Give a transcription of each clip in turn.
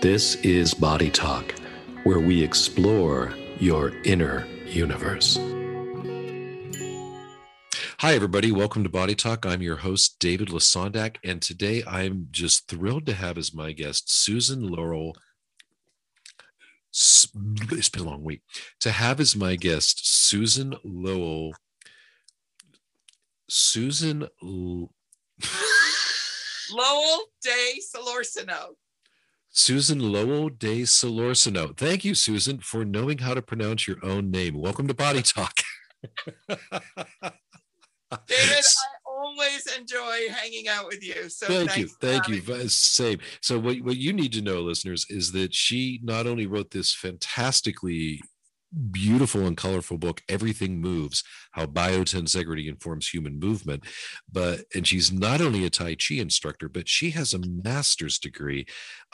This is Body Talk, where we explore your inner universe. Hi, everybody. Welcome to Body Talk. I'm your host, David Lesondak, and today I'm just thrilled to have as my guest Susan Laurel. It's been a long week. To have as my guest Susan Lowell. Susan L- Lowell de Solorzano. Susan Lowell de Solorzano. Thank you, Susan, for knowing how to pronounce your own name. Welcome to Body Talk. David, I always enjoy hanging out with you. So thank you, thank you. Me. Same. So what what you need to know, listeners, is that she not only wrote this fantastically beautiful and colorful book everything moves how biotensegrity informs human movement. But and she's not only a tai chi instructor but she has a master's degree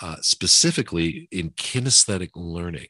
uh, specifically in kinesthetic learning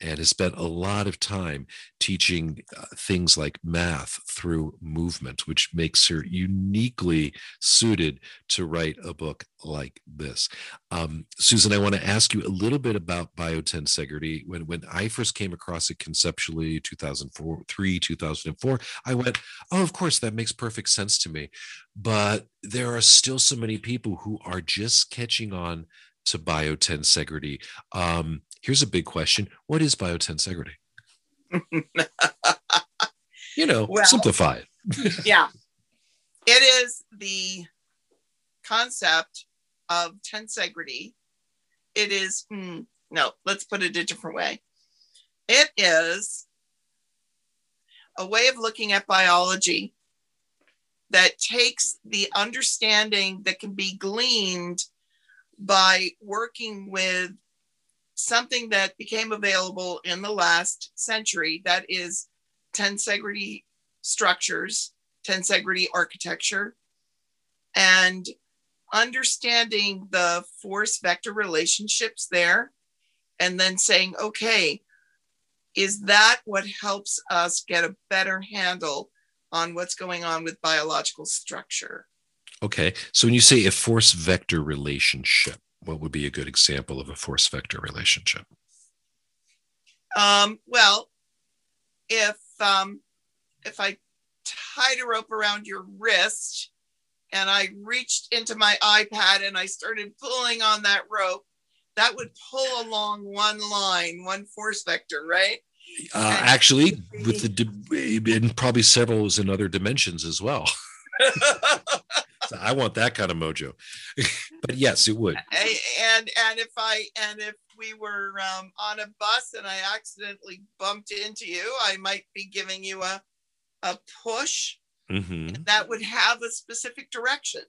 and has spent a lot of time teaching uh, things like math through movement, which makes her uniquely suited to write a book like this. Um, Susan, I want to ask you a little bit about biotensegrity. When, when I first came across it conceptually, 2004, 3, 2004, I went, oh, of course, that makes perfect sense to me. But there are still so many people who are just catching on to biotensegrity. Um, here's a big question What is biotensegrity? you know, well, simplify it. yeah. It is the concept of tensegrity. It is, hmm, no, let's put it a different way. It is a way of looking at biology that takes the understanding that can be gleaned by working with something that became available in the last century that is tensegrity structures, tensegrity architecture, and understanding the force vector relationships there, and then saying, okay, is that what helps us get a better handle on what's going on with biological structure? Okay. So when you say a force vector relationship, what would be a good example of a force vector relationship? Um, well, if um, if I tied a rope around your wrist and I reached into my iPad and I started pulling on that rope, that would pull along one line, one force vector, right? Uh, actually, with the and probably several in other dimensions as well. so I want that kind of mojo. but yes, it would. And and if I and if we were um, on a bus and I accidentally bumped into you, I might be giving you a a push mm-hmm. that would have a specific direction.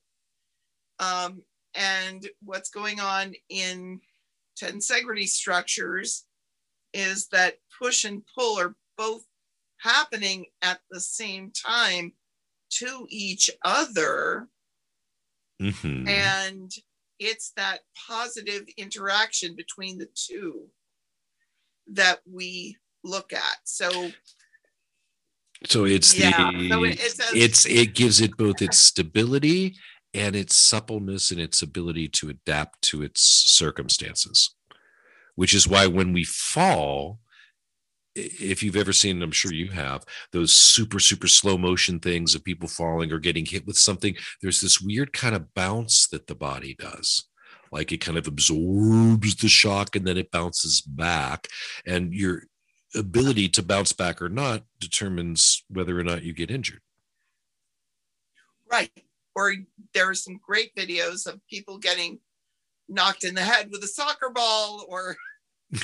Um, and what's going on in tensegrity structures is that push and pull are both happening at the same time to each other. Mm-hmm. And it's that positive interaction between the two that we look at. So so it's yeah, the so it, it's, a, it's it gives it both its stability and its suppleness and its ability to adapt to its circumstances. Which is why when we fall, if you've ever seen, I'm sure you have, those super, super slow motion things of people falling or getting hit with something, there's this weird kind of bounce that the body does. Like it kind of absorbs the shock and then it bounces back. And your ability to bounce back or not determines whether or not you get injured. Right. Or there are some great videos of people getting knocked in the head with a soccer ball or.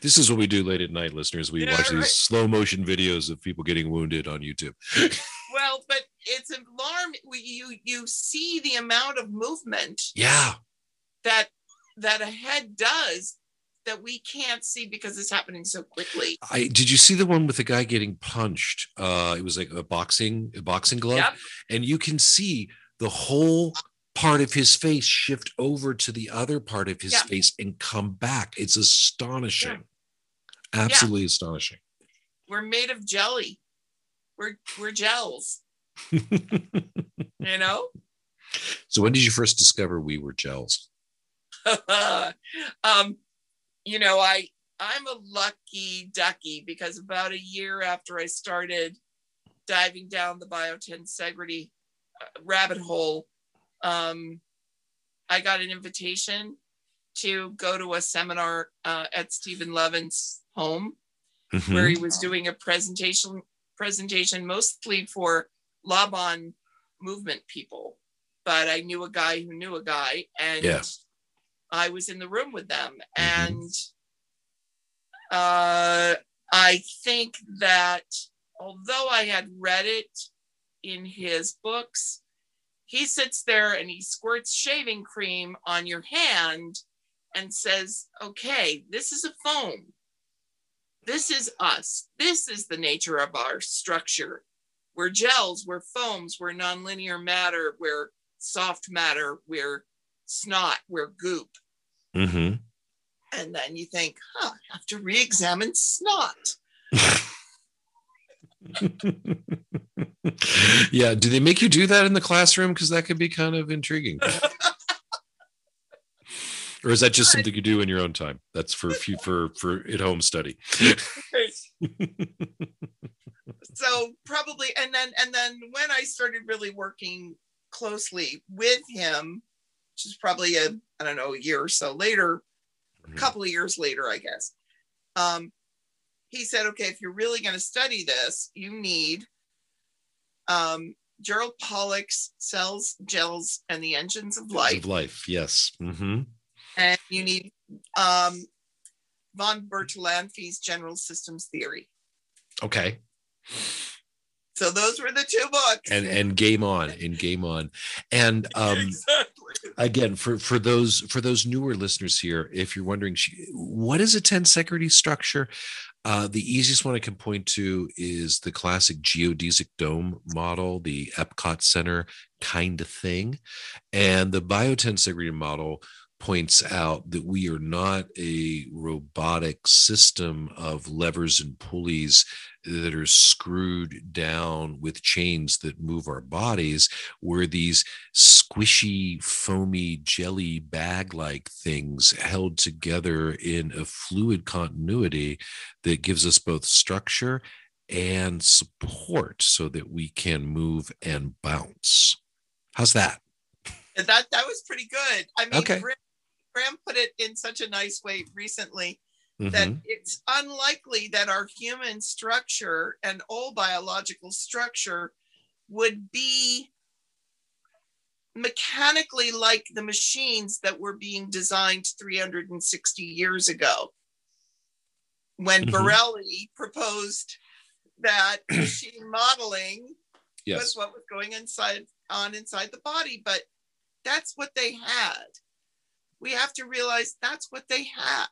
this is what we do late at night, listeners. We yeah, watch these slow motion videos of people getting wounded on YouTube. well, but it's alarming. You you see the amount of movement. Yeah. That that a head does that we can't see because it's happening so quickly. I did you see the one with the guy getting punched? Uh, it was like a boxing a boxing glove, yep. and you can see the whole part of his face shift over to the other part of his yeah. face and come back. It's astonishing. Yeah. Absolutely yeah. astonishing. We're made of jelly. We're we're gels. you know? So when did you first discover we were gels? um, you know, I I'm a lucky ducky because about a year after I started diving down the biotensegrity uh, rabbit hole, um, I got an invitation to go to a seminar uh, at Stephen Levin's home, mm-hmm. where he was doing a presentation presentation mostly for Laban movement people. But I knew a guy who knew a guy, and yeah. I was in the room with them, mm-hmm. and uh, I think that although I had read it in his books, he sits there and he squirts shaving cream on your hand and says, okay, this is a foam. This is us. This is the nature of our structure. We're gels, we're foams, we're nonlinear matter, we're soft matter, we're snot, we're goop. Mm-hmm. And then you think, huh, I have to re examine snot. yeah. Do they make you do that in the classroom? Because that could be kind of intriguing. or is that just something you do in your own time? That's for a few for for at home study. so probably, and then and then when I started really working closely with him, which is probably a I don't know a year or so later, a mm-hmm. couple of years later, I guess. Um, he said, okay, if you're really going to study this, you need um, Gerald Pollack's Cells, Gels, and the Engines of Life. Of life, yes. Mm-hmm. And you need um, von Bertalanffy's General Systems Theory. Okay. So those were the two books. And and game on, and game on. And um exactly. again, for for those for those newer listeners here, if you're wondering what is a tensegrity structure, uh, the easiest one I can point to is the classic geodesic dome model, the Epcot Center kind of thing. And the biotensegrity model points out that we are not a robotic system of levers and pulleys that are screwed down with chains that move our bodies. We're these squishy, foamy, jelly bag like things held together in a fluid continuity that gives us both structure and support so that we can move and bounce. How's that? That that was pretty good. I mean, okay. Graham put it in such a nice way recently mm-hmm. that it's unlikely that our human structure and all biological structure would be mechanically like the machines that were being designed 360 years ago when mm-hmm. Borelli proposed that machine modeling yes. was what was going inside on inside the body but that's what they had we have to realize that's what they had.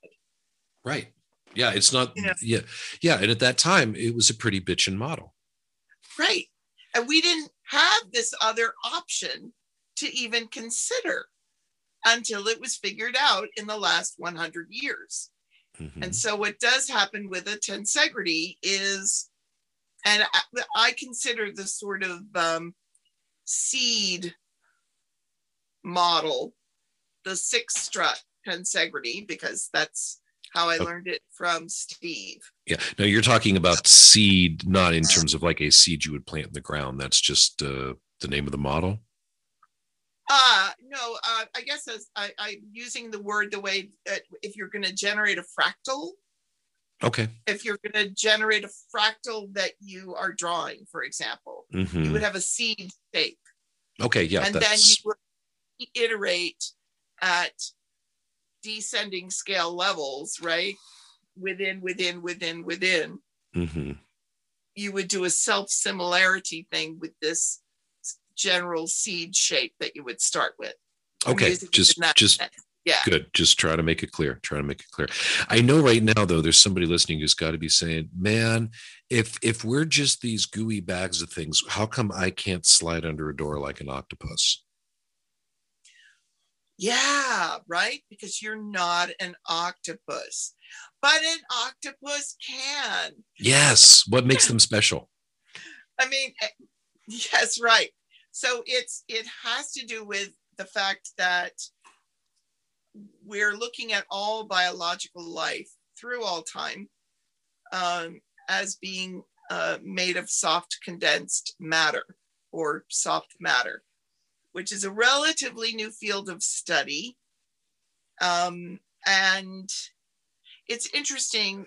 Right. Yeah. It's not, yeah. yeah. Yeah. And at that time, it was a pretty bitchin' model. Right. And we didn't have this other option to even consider until it was figured out in the last 100 years. Mm-hmm. And so, what does happen with a tensegrity is, and I, I consider the sort of um, seed model the six strut tensegrity because that's how I learned it from Steve. Yeah. No, you're talking about seed, not in terms of like a seed you would plant in the ground. That's just uh, the name of the model. Uh, no, uh, I guess as I, I'm using the word the way that if you're going to generate a fractal. Okay. If you're going to generate a fractal that you are drawing, for example, mm-hmm. you would have a seed shape. Okay. Yeah. And then you would iterate at descending scale levels, right? Within, within, within, within. Mm-hmm. You would do a self similarity thing with this general seed shape that you would start with. Okay, just just yeah, good. Just try to make it clear. Try to make it clear. I know right now though, there's somebody listening who's got to be saying, "Man, if if we're just these gooey bags of things, how come I can't slide under a door like an octopus?" Yeah, right? Because you're not an octopus, but an octopus can. Yes. What makes them special? I mean, eh, yes, right. so it's it has to do with the fact that we're looking at all biological life through all time um, as being uh, made of soft condensed matter or soft matter, which is a relatively new field of study. Um, and it's interesting.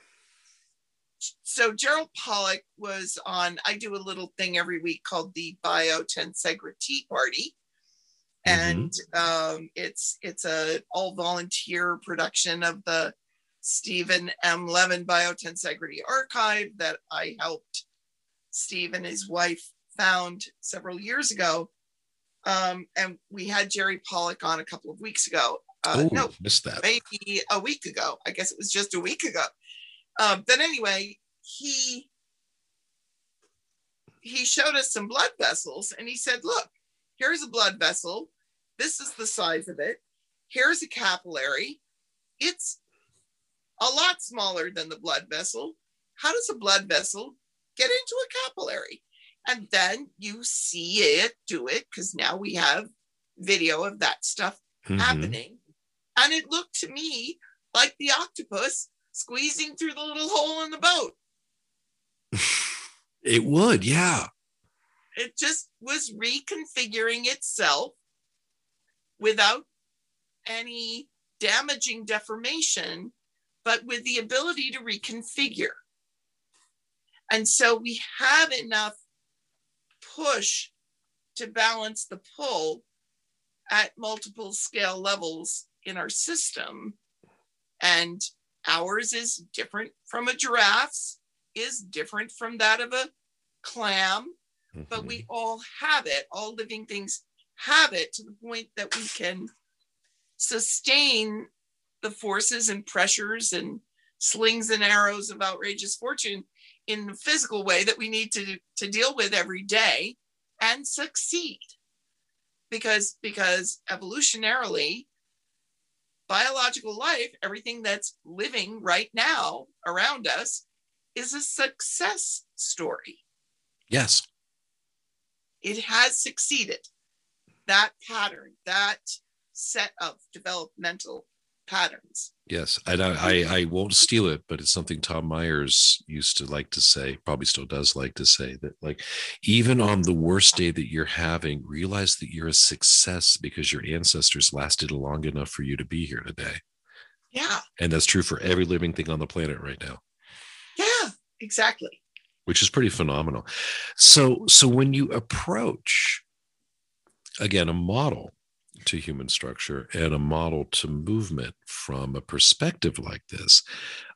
So Gerald Pollack was on, I do a little thing every week called the Bio Tensegra Tea Party. And um, it's it's a all volunteer production of the Stephen M. Levin Biotensegrity Archive that I helped Steve and his wife found several years ago. Um, and we had Jerry Pollack on a couple of weeks ago. Uh, oh, no, missed that. maybe a week ago. I guess it was just a week ago. Um, but anyway, he he showed us some blood vessels and he said, look, here's a blood vessel. This is the size of it. Here's a capillary. It's a lot smaller than the blood vessel. How does a blood vessel get into a capillary? And then you see it do it because now we have video of that stuff Mhm. happening. And it looked to me like the octopus squeezing through the little hole in the boat. It would, yeah. It just was reconfiguring itself without any damaging deformation, but with the ability to reconfigure. And so we have enough push to balance the pull at multiple scale levels in our system. And ours is different from a giraffe's, is different from that of a clam, but Mhm. we all have it. All living things have it to the point that we can sustain the forces and pressures and slings and arrows of outrageous fortune in the physical way that we need to, to deal with every day and succeed. Because because evolutionarily biological life everything that's living right now around us is a success story. Yes. it has succeeded. That pattern that set of developmental patterns Yes, and I, I I won't steal it, but it's something Tom Myers used to like to say, probably still does like to say that like even on the worst day that you're having, realize that you're a success because your ancestors lasted long enough for you to be here today. yeah And that's true for every living thing on the planet right now, yeah exactly which is pretty phenomenal. So so when you approach again a model to human structure and a model to movement from a perspective like this.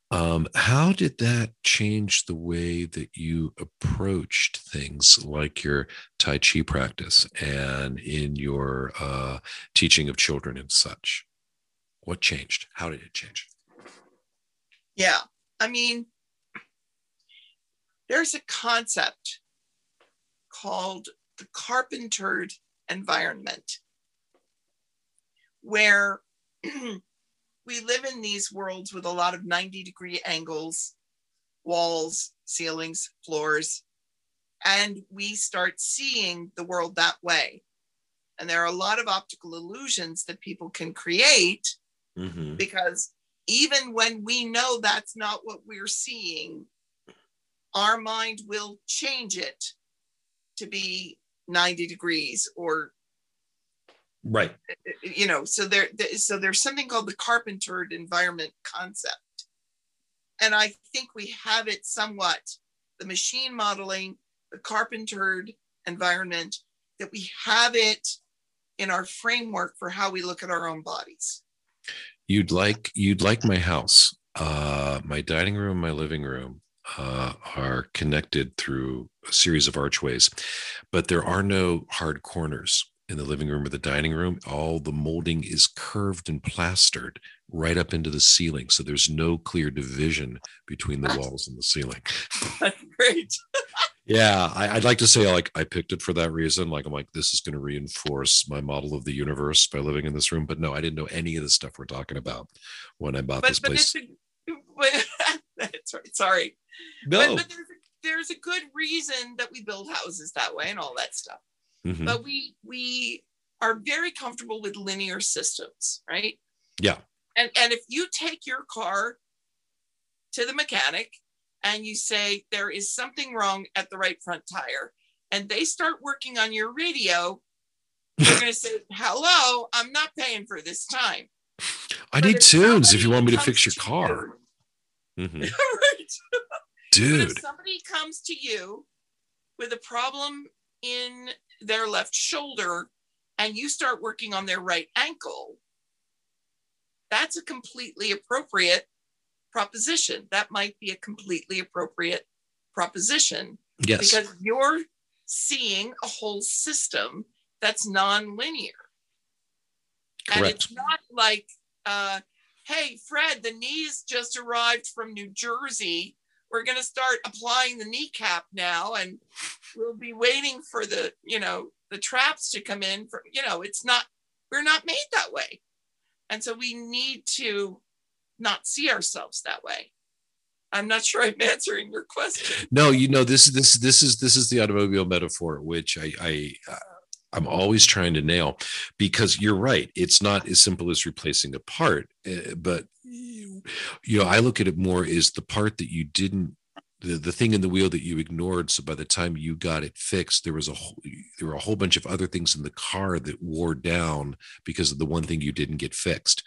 Um, how did that change the way that you approached things like your Tai Chi practice and in your uh, teaching of children and such? What changed? How did it change? Yeah. I mean, there's a concept called the carpentered environment where we live in these worlds with a lot of 90 degree angles, walls, ceilings, floors, and we start seeing the world that way. And there are a lot of optical illusions that people can create Mm-hmm. because even when we know that's not what we're seeing, our mind will change it to be 90 degrees or Right. you know so there so there's something called the carpentered environment concept and i think we have it somewhat the machine modeling the carpentered environment that we have it in our framework for how we look at our own bodies You'd like you'd like my house. Uh, my dining room, my living room uh, are connected through a series of archways, but there are no hard corners in the living room or the dining room. All the molding is curved and plastered right up into the ceiling, so there's no clear division between the walls and the ceiling. that's great Yeah, I, I'd like to say like I picked it for that reason. Like I'm like this is going to reinforce my model of the universe by living in this room. But no, I didn't know any of the stuff we're talking about when I bought but this but place. it's right sorry No, but, but there's, there's a good reason that we build houses that way and all that stuff Mhm. but we we are very comfortable with linear systems, right? Yeah. And and if you take your car to the mechanic and you say there is something wrong at the right front tire, and they start working on your radio, you're going to say, "Hello, I'm not paying for this time." I But need tunes if you want me to fix your car. you- Mhm. right. But Dude. if somebody comes to you with a problem in their left shoulder and you start working on their right ankle, that's a completely appropriate proposition. That might be a completely appropriate proposition Yes. because you're seeing a whole system that's non-linear. And it's not like, uh, hey, Fred, the knees just arrived from New Jersey. We're going to start applying the kneecap now, and we'll be waiting for the, you know, the traps to come in. For you know, it's not. We're not made that way, and so we need to not see ourselves that way. I'm not sure I'm answering your question. No, you know this is this this is this is the automobile metaphor, which I I I'm always trying to nail, because you're right. It's not as simple as replacing a part, uh, but you, you know I look at it more as the part that you didn't. The, the thing in the wheel that you ignored so by the time you got it fixed there was a whole, there were a whole bunch of other things in the car that wore down because of the one thing you didn't get fixed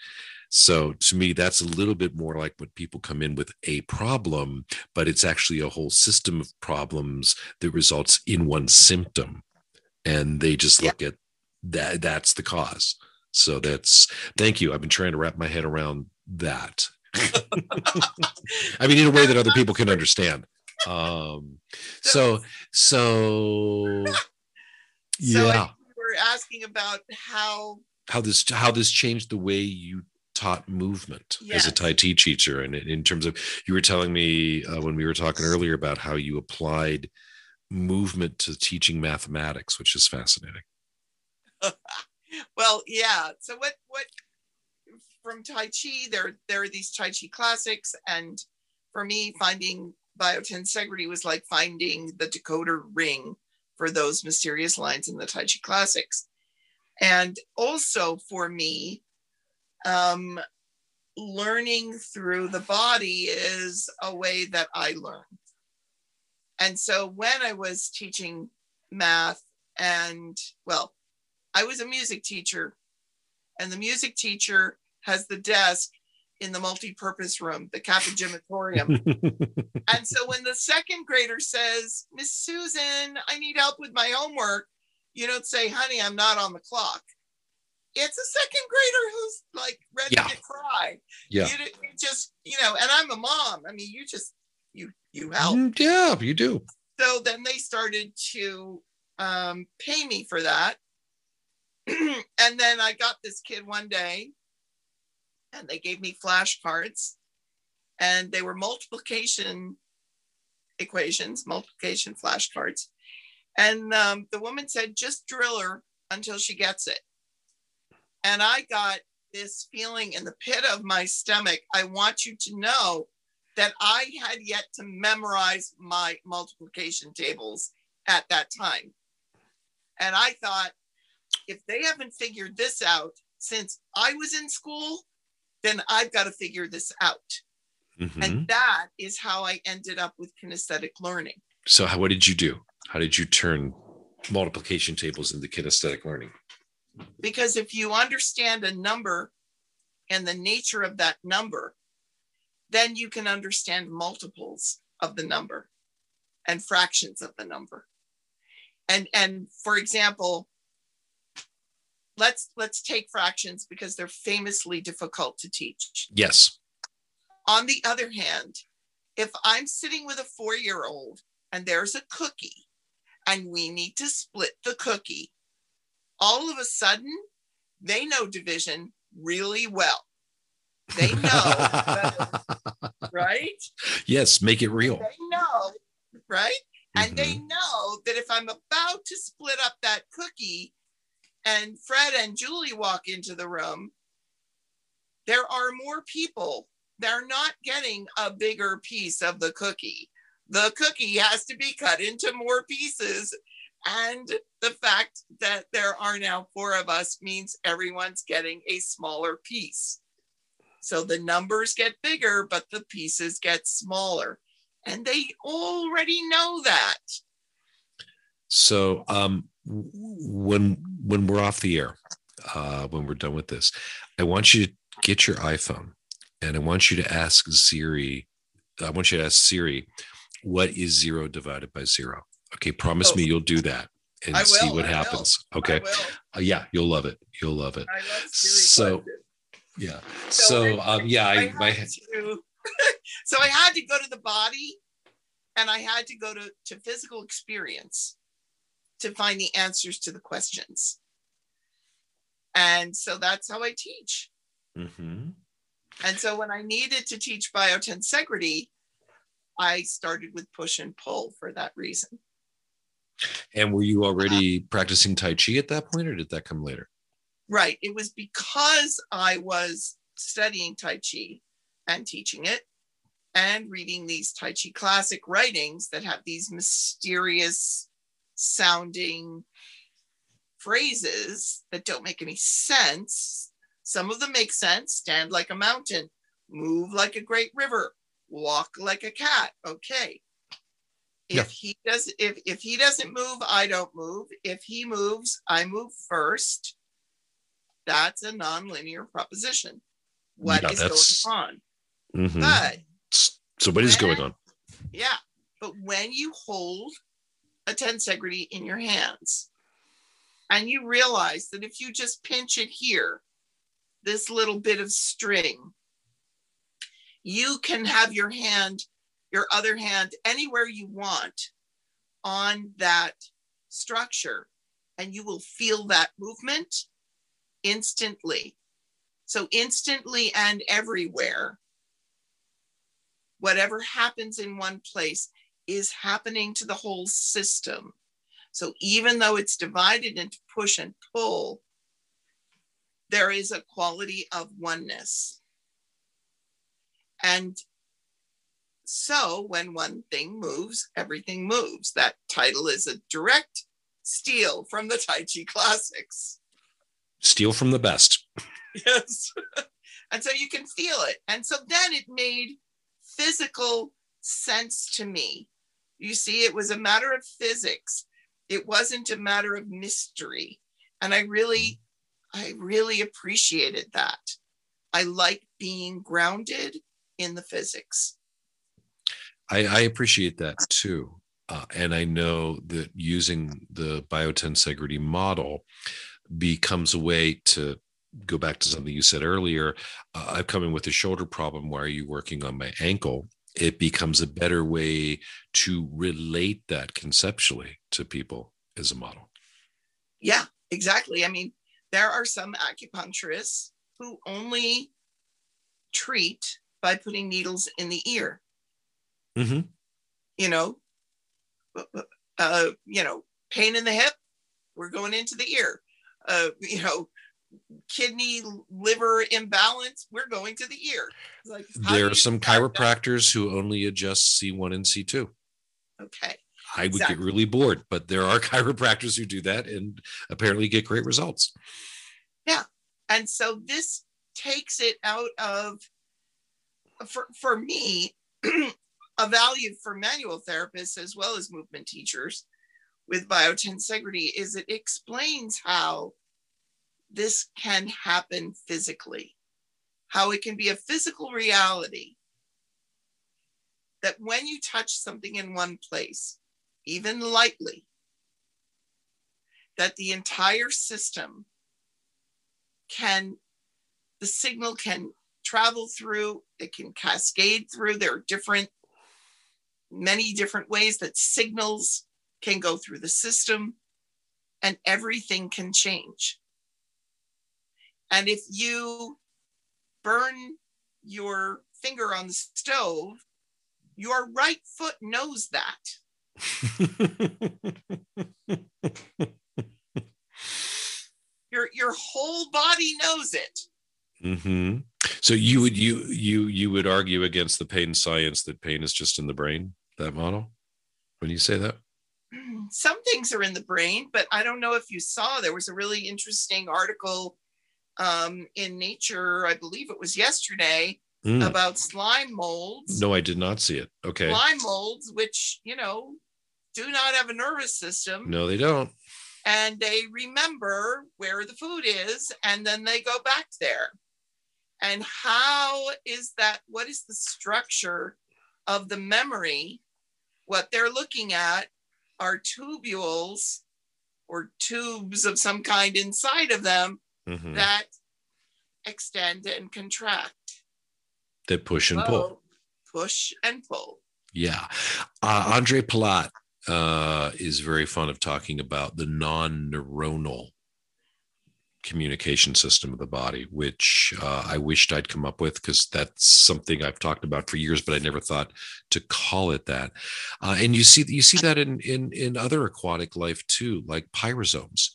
so to me that's a little bit more like when people come in with a problem but it's actually a whole system of problems that results in one symptom and they just Yeah. look at that that's the cause. So that's thank you. I've been trying to wrap my head around that. I mean in a way that other people can understand. Um so so So yeah. you were asking about how how this how this changed the way you taught movement as a Yes. Tai Chi teacher, and in in terms of you were telling me uh, when we were talking earlier about how you applied movement to teaching mathematics, which is fascinating. Well, yeah. So what what from Tai Chi, there there are these Tai Chi classics, and for me, finding biotensegrity was like finding the decoder ring for those mysterious lines in the Tai Chi classics. And also for me, um, learning through the body is a way that I learn. And so when I was teaching math and well, I was a music teacher, and the music teacher has the desk in the multi-purpose room, the capigimatorium. and so when the second grader says, Miss Susan, I need help with my homework, you don't say, honey, I'm not on the clock. It's a second grader who's like ready Yeah. to cry. yeah. You, you just, you know, and I'm a mom. I mean, you just, you, you help Mm, yeah, you do. so then they started to um, pay me for that. and then I got this kid one day and they gave me flashcards and they were multiplication equations, multiplication flashcards. And um, the woman said, just drill her until she gets it. And I got this feeling in the pit of my stomach. I want you to know that I had yet to memorize my multiplication tables at that time. And I thought, if they haven't figured this out since I was in school, then I've got to figure this out. Mhm. And that is how I ended up with kinesthetic learning. So, how, what did you do? How did you turn multiplication tables into kinesthetic learning? Because if you understand a number and the nature of that number, then you can understand multiples of the number and fractions of the number. And and for example, let's let's take fractions because they're famously difficult to teach. Yes. On the other hand, if I'm sitting with a 4-year-old and there's a cookie and we need to split the cookie, all of a sudden they know division really well. They know, right? yes, make it real. They know, right? And they Mhm. know that if I'm about to split up that cookie and Fred and Julie walk into the room, there are more people. They're not getting a bigger piece of the cookie. The cookie has to be cut into more pieces And the fact that there are now four of us means everyone's getting a smaller piece. So the numbers get bigger, but the pieces get smaller. And they already know that. So um, when when we're off the air, uh, when we're done with this, I want you to get your iPhone and I want you to ask Siri. I want you to ask Siri, what is zero divided by zero? Okay, promise oh. me you'll do that and see what I happens. Will. Okay, uh, yeah, you'll love it. You'll love it. Love so, yeah. So, so um, yeah, I, I my to, so I had to go to the body, and I had to go to to physical experience to find the answers to the questions. And so that's how I teach. Mm-hmm. And so when I needed to teach biotensegrity, I started with push and pull for that reason. And were you already uh, practicing Tai Chi at that point, or did that come later? Right. It was because I was studying Tai Chi and teaching it and reading these Tai Chi classic writings that have these mysterious sounding phrases that don't make any sense. Some of them make sense stand like a mountain, move like a great river, walk like a cat. Okay. If yeah. he does if if he doesn't move, I don't move. If he moves, I move first. That's a nonlinear proposition. What yeah, is going on? Mm-hmm. But so what is going on? Yeah. But when you hold a tensegrity in your hands. And you realize that if you just pinch it here, this little bit of string, you can have your hand, your other hand, anywhere you want on that structure, and you will feel that movement instantly. So, instantly and everywhere, whatever happens in one place is happening to the whole system. So even though it's divided into push and pull, there is a quality of oneness. And so when one thing moves, everything moves. That title is a direct steal from the Tai Chi classics. Steal from the best. Yes. and so you can feel it. And so then it made physical sense to me you see, it was a matter of physics. It wasn't a matter of mystery. And I really, I really appreciated that. I like being grounded in the physics. I, I appreciate that too. Uh, and I know that using the biotensegrity model becomes a way to go back to something you said earlier. Uh, I've come in with a shoulder problem. Why are you working on my ankle? it becomes a better way to relate that conceptually to people as a model. Yeah, exactly. I mean, there are some acupuncturists who only treat by putting needles in the ear. Mm-hmm. You know, uh, you know, pain in the hip, we're going into the ear. Uh, you know, kidney liver imbalance, we're going to the ear. Like, there are some chiropractors that? who only adjust C1 and C2. Okay. I would exactly. get really bored, but there are chiropractors who do that and apparently get great results. Yeah. And so this takes it out of, for, for me, a value for manual therapists as well as movement teachers with biotensegrity is it explains how this can happen physically, how it can be a physical reality that when you touch something in one place, even lightly, that the entire system can, the signal can travel through, it can cascade through. There are different, many different ways that signals can go through the system and everything can change. And if you burn your finger on the stove, your right foot knows that. your your whole body knows it. Mm-hmm. So you would you you you would argue against the pain science that pain is just in the brain. That model, when you say that. some things are in the brain, but I don't know if you saw there was a really interesting article um, in Nature, I believe it was yesterday, Mm. about slime molds. No, I did not see it. Okay. Slime molds, which, you know, do not have a nervous system No, they don't. and they remember where the food is and then they go back there. And how is that? What is the structure of the memory? What they're looking at are tubules or tubes of some kind inside of them Mhm. that extend and contract. That push and pull. Push and pull. Yeah. Uh, Andre Palat uh, is very fond of talking about the non neuronal communication system of the body, which uh, I wished I'd come up with because that's something I've talked about for years, but I never thought to call it that. Uh, and you see, you see that in, in, in other aquatic life too, like pyrosomes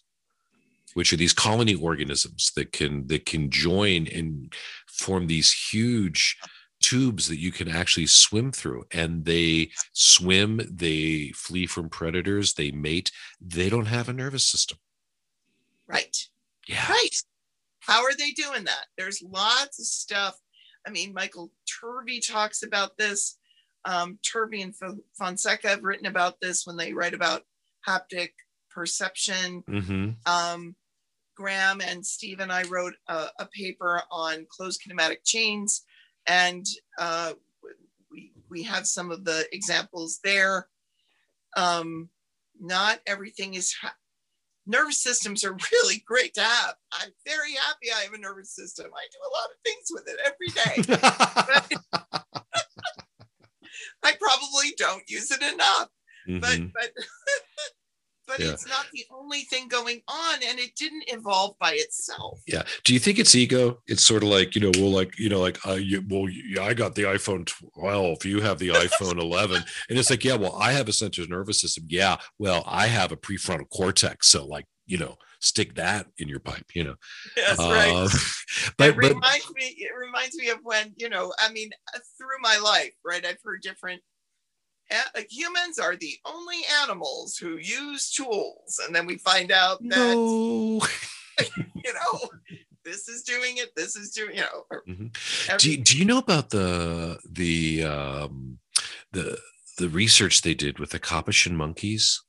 which are these colony organisms that can that can join and form these huge tubes that you can actually swim through and they swim they flee from predators they mate they don't have a nervous system Right. Yeah Right. How are they doing that? There's lots of stuff. I mean, Michael Turvey talks about this. Um, Turvey and Fonseca have written about this when they write about haptic perception. hmm Um, Graham and Steve and I wrote a, a paper on closed kinematic chains, and uh, we, we have some of the examples there. Um, not everything is ha- nervous systems are really great to have. I'm very happy I have a nervous system. I do a lot of things with it every day. I probably don't use it enough, but Mhm. but but Yeah. it's not the only thing going on, and it didn't evolve by itself. yeah do you think it's ego it's sort of like you know well like you know like uh, you, well yeah, i got the iphone 12 you have the iphone 11 and it's like yeah well i have a central nervous system yeah well i have a prefrontal cortex so like you know stick that in your pipe you know That's right. Uh, it but but reminds me. It reminds me of when you know. I mean, uh, through my life, right? I've heard different. A- uh, Humans are the only animals who use tools, and then we find out that no you know this is doing it. This is doing you know. or Mhm. do you, do you know about the the um the the research they did with the capuchin monkeys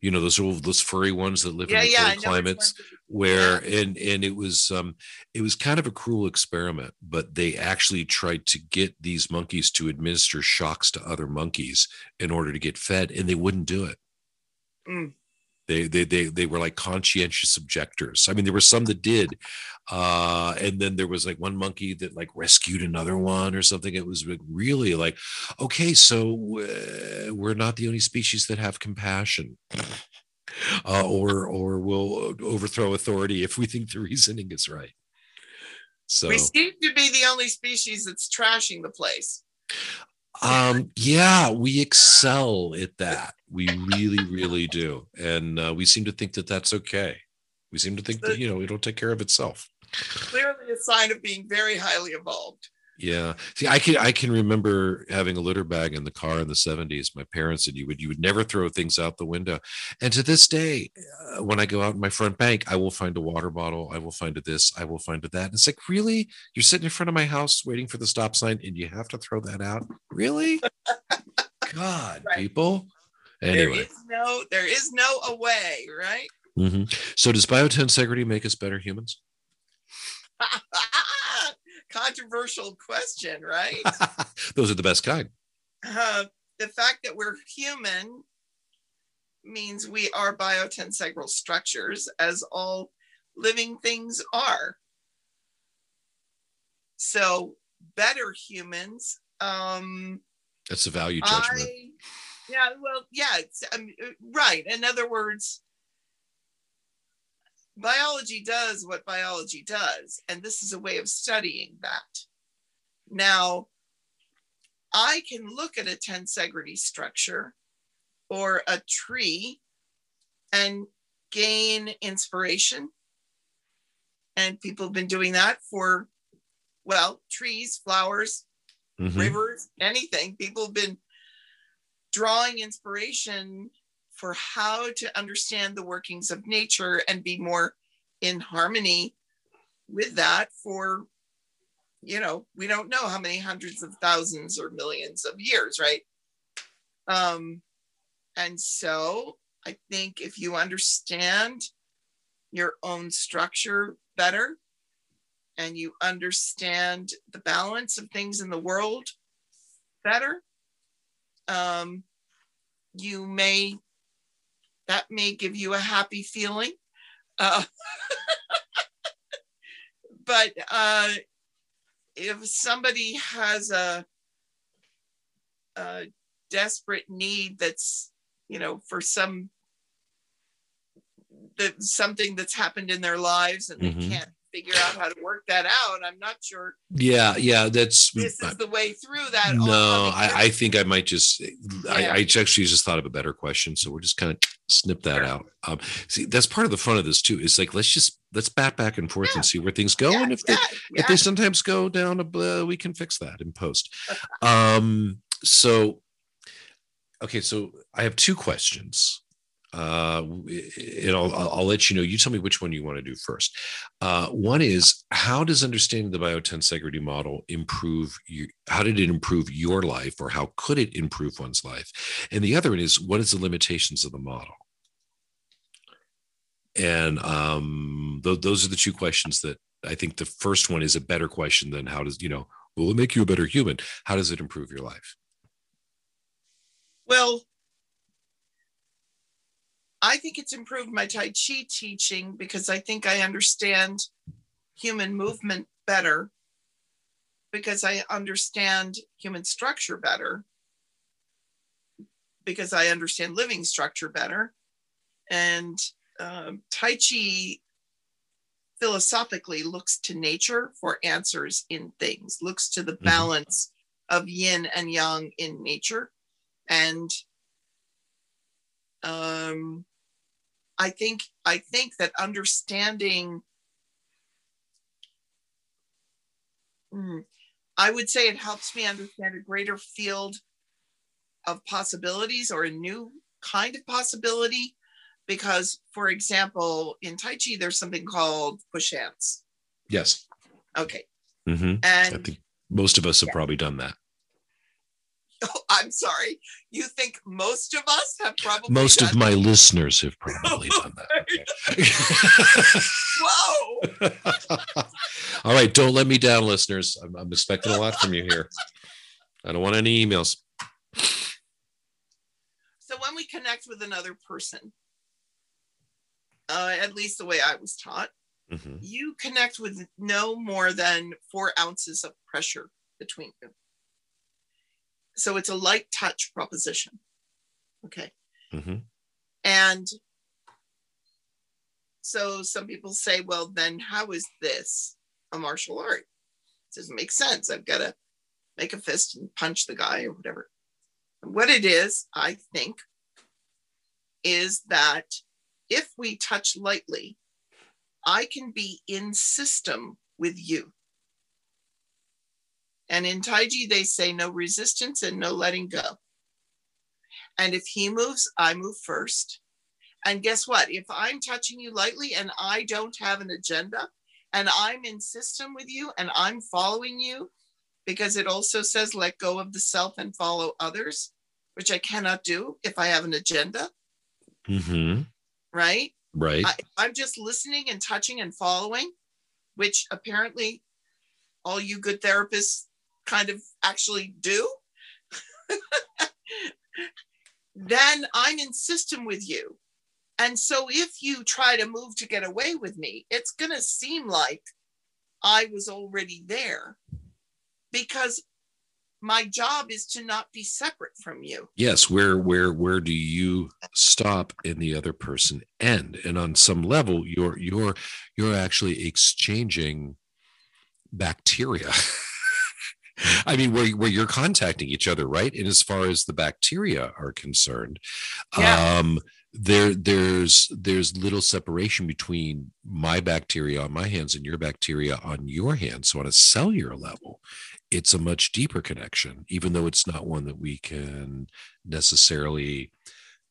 you know those little those furry ones that live yeah, in the yeah. Cold climates ones- where and and it was um it was kind of a cruel experiment but they actually tried to get these monkeys to administer shocks to other monkeys in order to get fed and they wouldn't do it. Mm. they, they they they were like conscientious objectors. I mean there were some that did uh and then there was like one monkey that like rescued another one or something. It was like really like okay so uh, we're not the only species that have compassion uh, or or will overthrow authority if we think the reasoning is right. So We seem to be the only species that's trashing the place. um yeah, we excel at that. We really really do. And uh, we seem to think that that's okay. We seem to think that you know it'll take care of itself. Clearly, a sign of being very highly evolved. Yeah. See, I can I can remember having a litter bag in the car in the 70s. My parents said you would you would never throw things out the window. And to this day, uh, when I go out in my front bank, I will find a water bottle, I will find a this, I will find a that. And it's like, really? You're sitting in front of my house waiting for the stop sign and you have to throw that out? Really? God, Right. people. Anyway. There is no, there is no away, right? Mhm. So does biotensegrity make us better humans? Controversial question, right? Those are the best kind. Uh, the fact that we're human means we are biotensegral structures, as all living things are. So, better humans. Um, That's a value judgment. I, yeah, well, yeah, it's, um, right. In other words, biology does what biology does, and this is a way of studying that. Now, I can look at a tensegrity structure or a tree and gain inspiration. And people have been doing that for, well, trees, flowers, Mhm. rivers, anything. People have been drawing inspiration for how to understand the workings of nature and be more in harmony with that for you know we don't know how many hundreds of thousands or millions of years right? Um and so i think if you understand your own structure better and you understand the balance of things in the world better um you may that may give you a happy feeling uh, but uh, if somebody has a, a desperate need that's you know for some that something that's happened in their lives and they Mhm. can't figure out how to work that out i'm not sure Yeah, yeah, that's this is the way through that no. I, I think I might just. I, I actually just thought of a better question, so we're just kind of snip that Sure. out. Um, see, that's part of the fun of this too. Is like let's just let's bat back and forth Yeah. and see where things go, yeah, and if they yeah, if they sometimes go down a bl- we can fix that in post um so okay so i have two questions uh and I'll, I'll let you know. You tell me which one you want to do first. Uh one is how does understanding the biotensegrity model improve you how did it improve your life or how could it improve one's life? And the other one is what is the limitations of the model? And um th- those are the two questions that i think the first one is a better question than how does you know will it make you a better human? How does it improve your life? Well, I think it's improved my Tai Chi teaching because I think I understand human movement better, because I understand human structure better, because I understand living structure better. And um, Tai Chi philosophically looks to nature for answers in things, looks to the Mhm. balance of yin and yang in nature and um, I think I think that understanding, Hmm, I would say it helps me understand a greater field of possibilities or a new kind of possibility, because, for example, in Tai Chi there's something called push hands. yes. Okay, hmm i think most of us have probably done that oh, I'm sorry, you think most of us have probably most of my listeners have probably done that Whoa. all right don't let me down listeners I'm, I'm expecting a lot from you here i don't want any emails So when we connect with another person, uh, at least the way I was taught, Mhm. you connect with no more than four ounces of pressure between you. So it's a light touch proposition. Okay. Mhm. And so some people say, well, then how is this a martial art? It doesn't make sense. I've got to make a fist and punch the guy or whatever. What it is, I think, is that if we touch lightly, I can be in system with you. And in Taiji, they say no resistance and no letting go. And if he moves, I move first. And guess what? If I'm touching you lightly and I don't have an agenda and I'm in system with you and I'm following you, because it also says let go of the self and follow others, which I cannot do if I have an agenda, Mm-hmm. right? right I, I'm just listening and touching and following, which apparently all you good therapists kind of actually do. then I'm in system with you. And so if you try to move to get away with me, it's going to seem like I was already there because my job is to not be separate from you. yes where where where do you stop and the other person end and on some level you're you're you're actually exchanging bacteria i mean where, where you're contacting each other right and as far as the bacteria are concerned Yeah. um there there's there's little separation between my bacteria on my hands and your bacteria on your hands so on a cellular level it's a much deeper connection even though it's not one that we can necessarily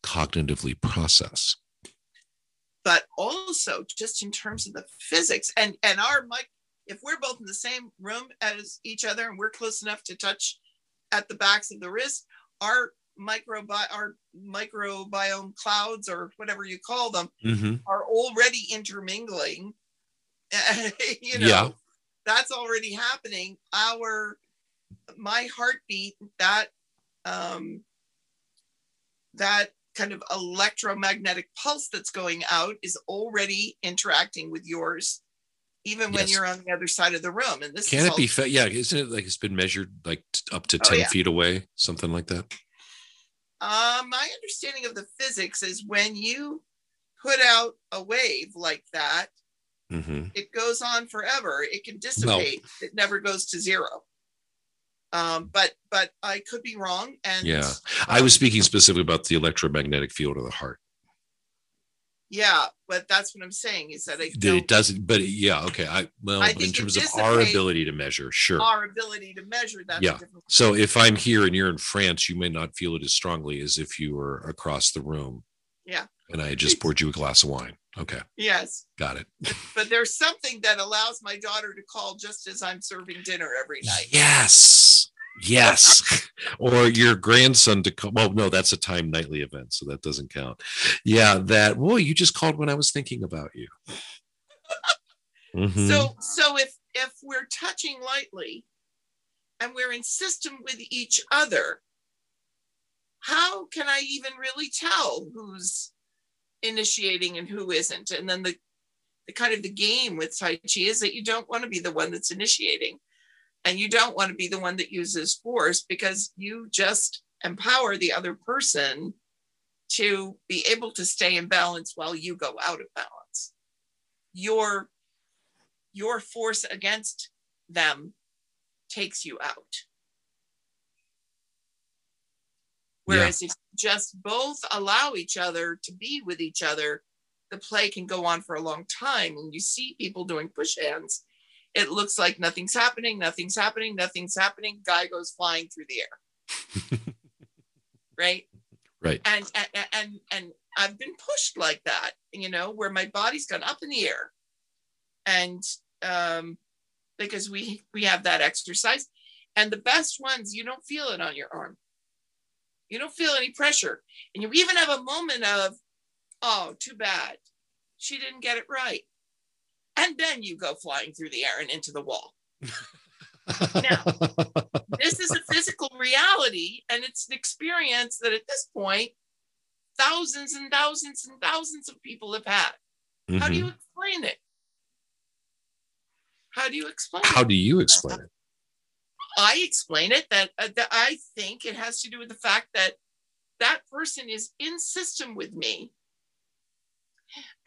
cognitively process. But also just in terms of the physics and and our mic, if we're both in the same room as each other and we're close enough to touch at the backs of the wrist, our microbi- our microbiome clouds or whatever you call them Mm-hmm. are already intermingling. you know, Yeah. that's already happening. Our my heartbeat, that um that kind of electromagnetic pulse that's going out is already interacting with yours, even when Yes. you're on the other side of the room. And this Can it be? all- Fa- yeah, isn't it like it's been measured like up to Oh, ten yeah. feet away, something like that? Uh, my understanding of the physics is when you put out a wave like that, Mm-hmm. it goes on forever. It can dissipate. It never goes to zero. Um, but but I could be wrong. And Yeah. I was um, speaking specifically about the electromagnetic field of the heart. Yeah, but that's what I'm saying is that I That it doesn't, but yeah, okay. I well, I in terms of our ability to measure, sure. our ability to measure that. Yeah. a different So if I'm here and you're in France, you may not feel it as strongly as if you were across the room. Yeah. And I just poured you a glass of wine. Okay, yes. got it. But there's something that allows my daughter to call just as I'm serving dinner every night. Yes. Yes. or your grandson to call. Well, no, that's a time nightly event. So that doesn't count. Yeah. That, well, you just called when I was thinking about you. Mhm. So so if if we're touching lightly and we're in system with each other, how can I even really tell who's initiating and who isn't? And then the the kind of the game with Tai Chi is that you don't want to be the one that's initiating and you don't want to be the one that uses force because you just empower the other person to be able to stay in balance while you go out of balance. Your your force against them takes you out. Whereas if you just both allow each other to be with each other, the play can go on for a long time. And you see people doing push hands, it looks like nothing's happening, nothing's happening, nothing's happening. Guy goes flying through the air. right? right. and and and and I've been pushed like that, you know, where my body's gone up in the air, and um, because we we have that exercise, and the best ones you don't feel it on your arm, you don't feel any pressure, and you even have a moment of, oh, too bad, she didn't get it right, and then you go flying through the air and into the wall. Now, this is a physical reality and it's an experience that at this point thousands and thousands and thousands of people have had how do you explain it how do you explain it? How it do you explain it? i explain it that, uh, that i think it has to do with the fact that that person is in system with me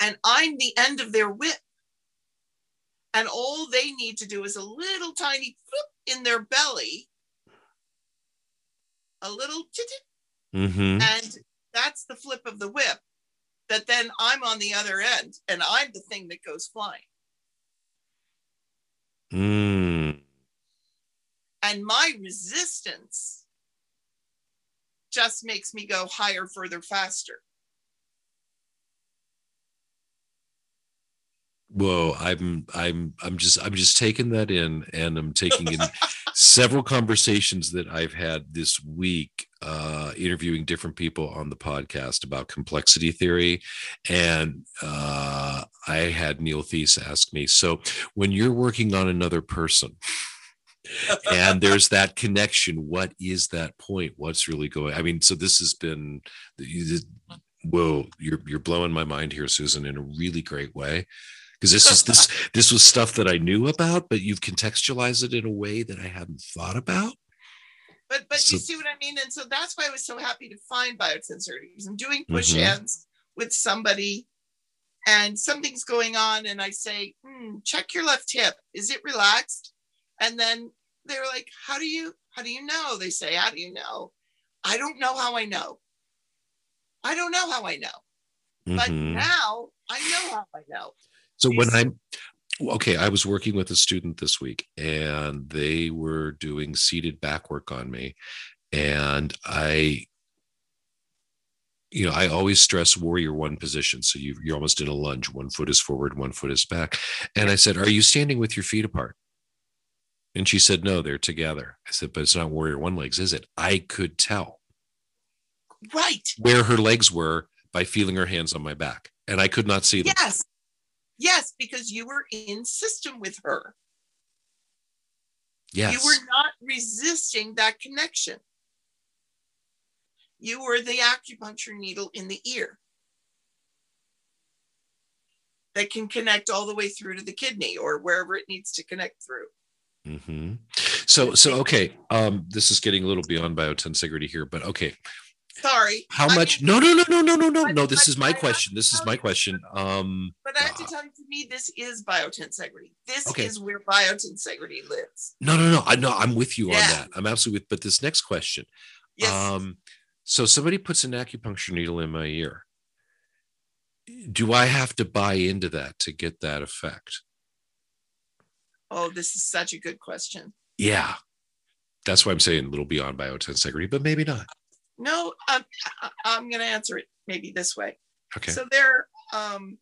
and i'm the end of their whip and all they need to do is a little tiny flip in their belly. A little Mm-hmm. and that's the flip of the whip. That then i'm on the other end and i'm the thing that goes flying. Mm. and my resistance just makes me go higher further faster Whoa, I'm I'm I'm just I'm just taking that in and I'm taking in several conversations that I've had this week uh interviewing different people on the podcast about complexity theory. And uh I had Neil Theise ask me so when you're working on another person and there's that connection what is that point? What's really going I mean so this has been whoa you're you're blowing my mind here Susan in a really great way because this is this this was stuff that I knew about, but you've contextualized it in a way that I hadn't thought about. but but So- you see what i mean? And so that's why i was so happy to find biotensegrity i'm doing push hands with somebody and something's going on and i say hmm, check your left hip. Is it relaxed? And then they're like how do you how do you know? They say how do you know? I don't know how i know. I don't know how i know. But Mhm. now i know how i know So when I'm okay, I was working with a student this week and they were doing seated back work on me. And I you know, I always stress warrior one position. So you, you're almost in a lunge. One foot is forward, one foot is back. And I said, Are you standing with your feet apart? And she said, No, they're together. I said, But it's not warrior one legs, is it? I could tell Right. where her legs were by feeling her hands on my back. And I could not see them. Yes. Yes, because you were in system with her. Yes. You were not resisting that connection. You were the acupuncture needle in the ear that can connect all the way through to the kidney or wherever it needs to connect through. hmm So, so okay. Um, this is getting a little beyond biotensegrity here, but okay. Sorry. How I much? mean, No, no, no, no, no, no, no, no. This is my question. This is my question. Um, But I have to uh, tell you, to me, this is biotensegrity. This Okay. is where biotensegrity lives. no, no, no. I know I'm with you on that. I'm absolutely with. But this next question. Yes. Um, so somebody puts an acupuncture needle in my ear. Do I have to buy into that to get that effect? oh, this is such a good question. Yeah. That's why I'm saying a little beyond biotensegrity, but maybe not. No, I'm, I- I'm going to answer it maybe this way. Okay. So there, um,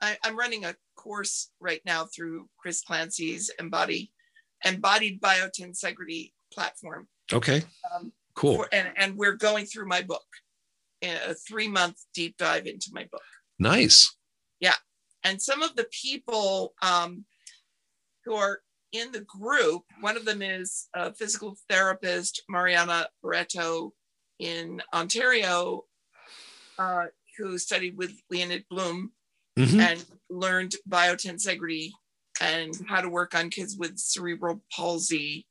I, I'm running a course right now through Chris Clancy's Embody, Embodied Biotensegrity platform. okay. Um, Cool. for- and, and we're going through my book, a three month deep dive into my book. Nice. Yeah. And some of the people um, who are in the group, one of them is a physical therapist, Mariana Barreto in Ontario, uh, who studied with Leonid Blyum Mhm. and learned biotensegrity and how to work on kids with cerebral palsy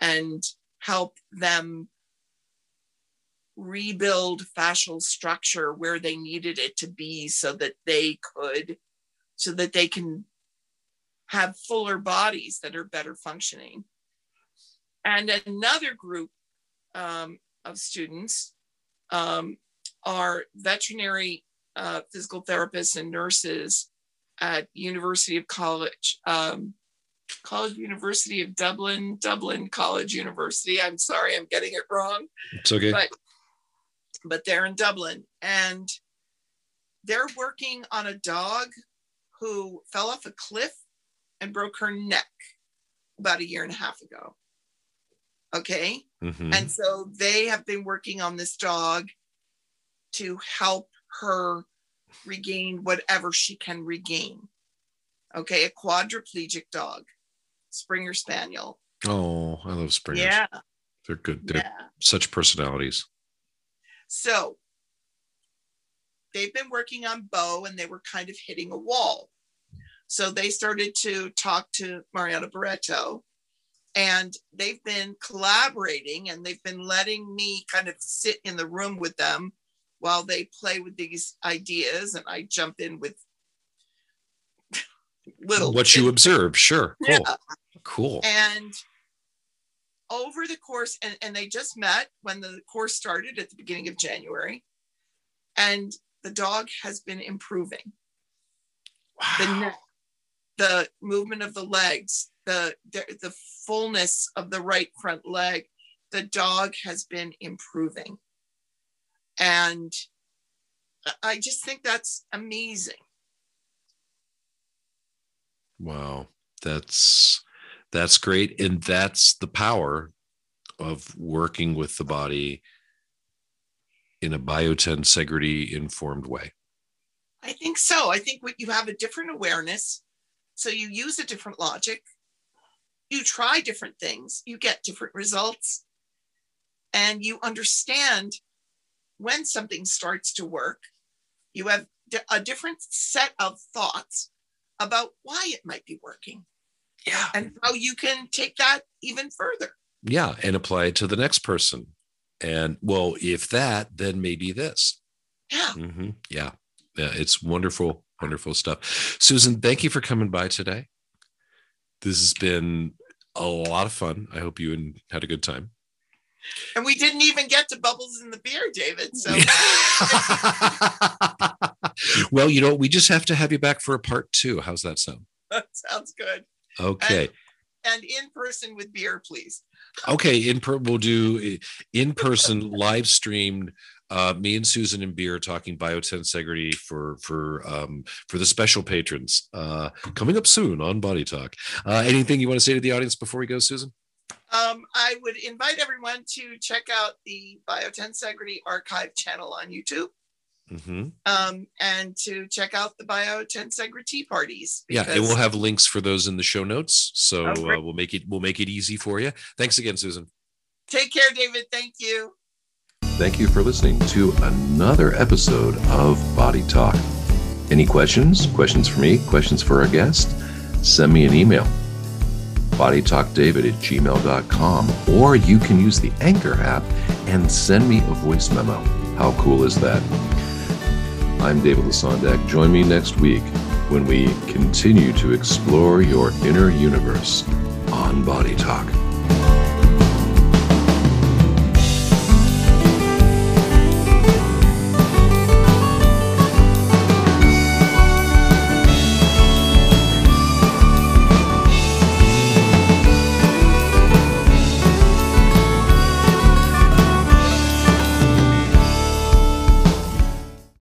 and help them rebuild fascial structure where they needed it to be so that they could so that they can have fuller bodies that are better functioning and another group um, of students um, are veterinary uh, physical therapists and nurses at University of College, um, College University of Dublin, Dublin College University. I'm sorry, I'm getting it wrong, It's okay. but but they're in Dublin and they're working on a dog who fell off a cliff and broke her neck about a year and a half ago. Okay. Mhm. And so they have been working on this dog to help her regain whatever she can regain. Okay, a quadriplegic dog, Springer Spaniel. Oh, I love springers. Yeah, They're good. They're yeah. such personalities. So they've been working on Bo and they were kind of hitting a wall. So they started to talk to Mariana Barreto and they've been collaborating and they've been letting me kind of sit in the room with them while they play with these ideas and I jump in with little what you observe, sure. Cool. Yeah. Cool. and over the course and, and they just met when the course started at the beginning of january and the dog has been improving the Wow. neck the movement of the legs the, the the fullness of the right front leg the dog has been improving and I- just think that's amazing Wow. That's that's great. And that's the power of working with the body in a biotensegrity informed way. I think so. I think what you have a different awareness. So you use a different logic. You try different things. You get different results. And you understand when something starts to work. You have a different set of thoughts about why it might be working Yeah. and how you can take that even further. Yeah. And apply it to the next person. And well, if that, then maybe this. Yeah. hmm Yeah. Yeah. It's wonderful, wonderful stuff. Susan, thank you for coming by today. This has been a lot of fun. I hope you had a good time. And we didn't even get to bubbles in the beer, David. So well, you know, we just have to have you back for a part two. How's that sound? that sounds good. Okay. and in person with beer, please. Okay, in per we'll do eh, in person live streamed. Uh, me and Susan and beer talking biotensegrity for for um, for the special patrons uh, coming up soon on Body Talk. Uh, anything you want to say to the audience before we go, Susan? Um, I would invite everyone to check out the Biotensegrity Archive channel on YouTube. Mm-hmm. Um, and to check out the Biotensegrity parties. Yeah, and we'll have links for those in the show notes, so Oh, uh, we'll make it we'll make it easy for you. Thanks again, Susan. Take care, David. Thank you. Thank you for listening to another episode of Body Talk. Any questions? Questions for me? Questions for our guest? Send me an email. bodytalkdavid at gmail.com or you can use the Anchor app and send me a voice memo. How cool is that? I'm David Lesondak. Join me next week when we continue to explore your inner universe on Body Talk.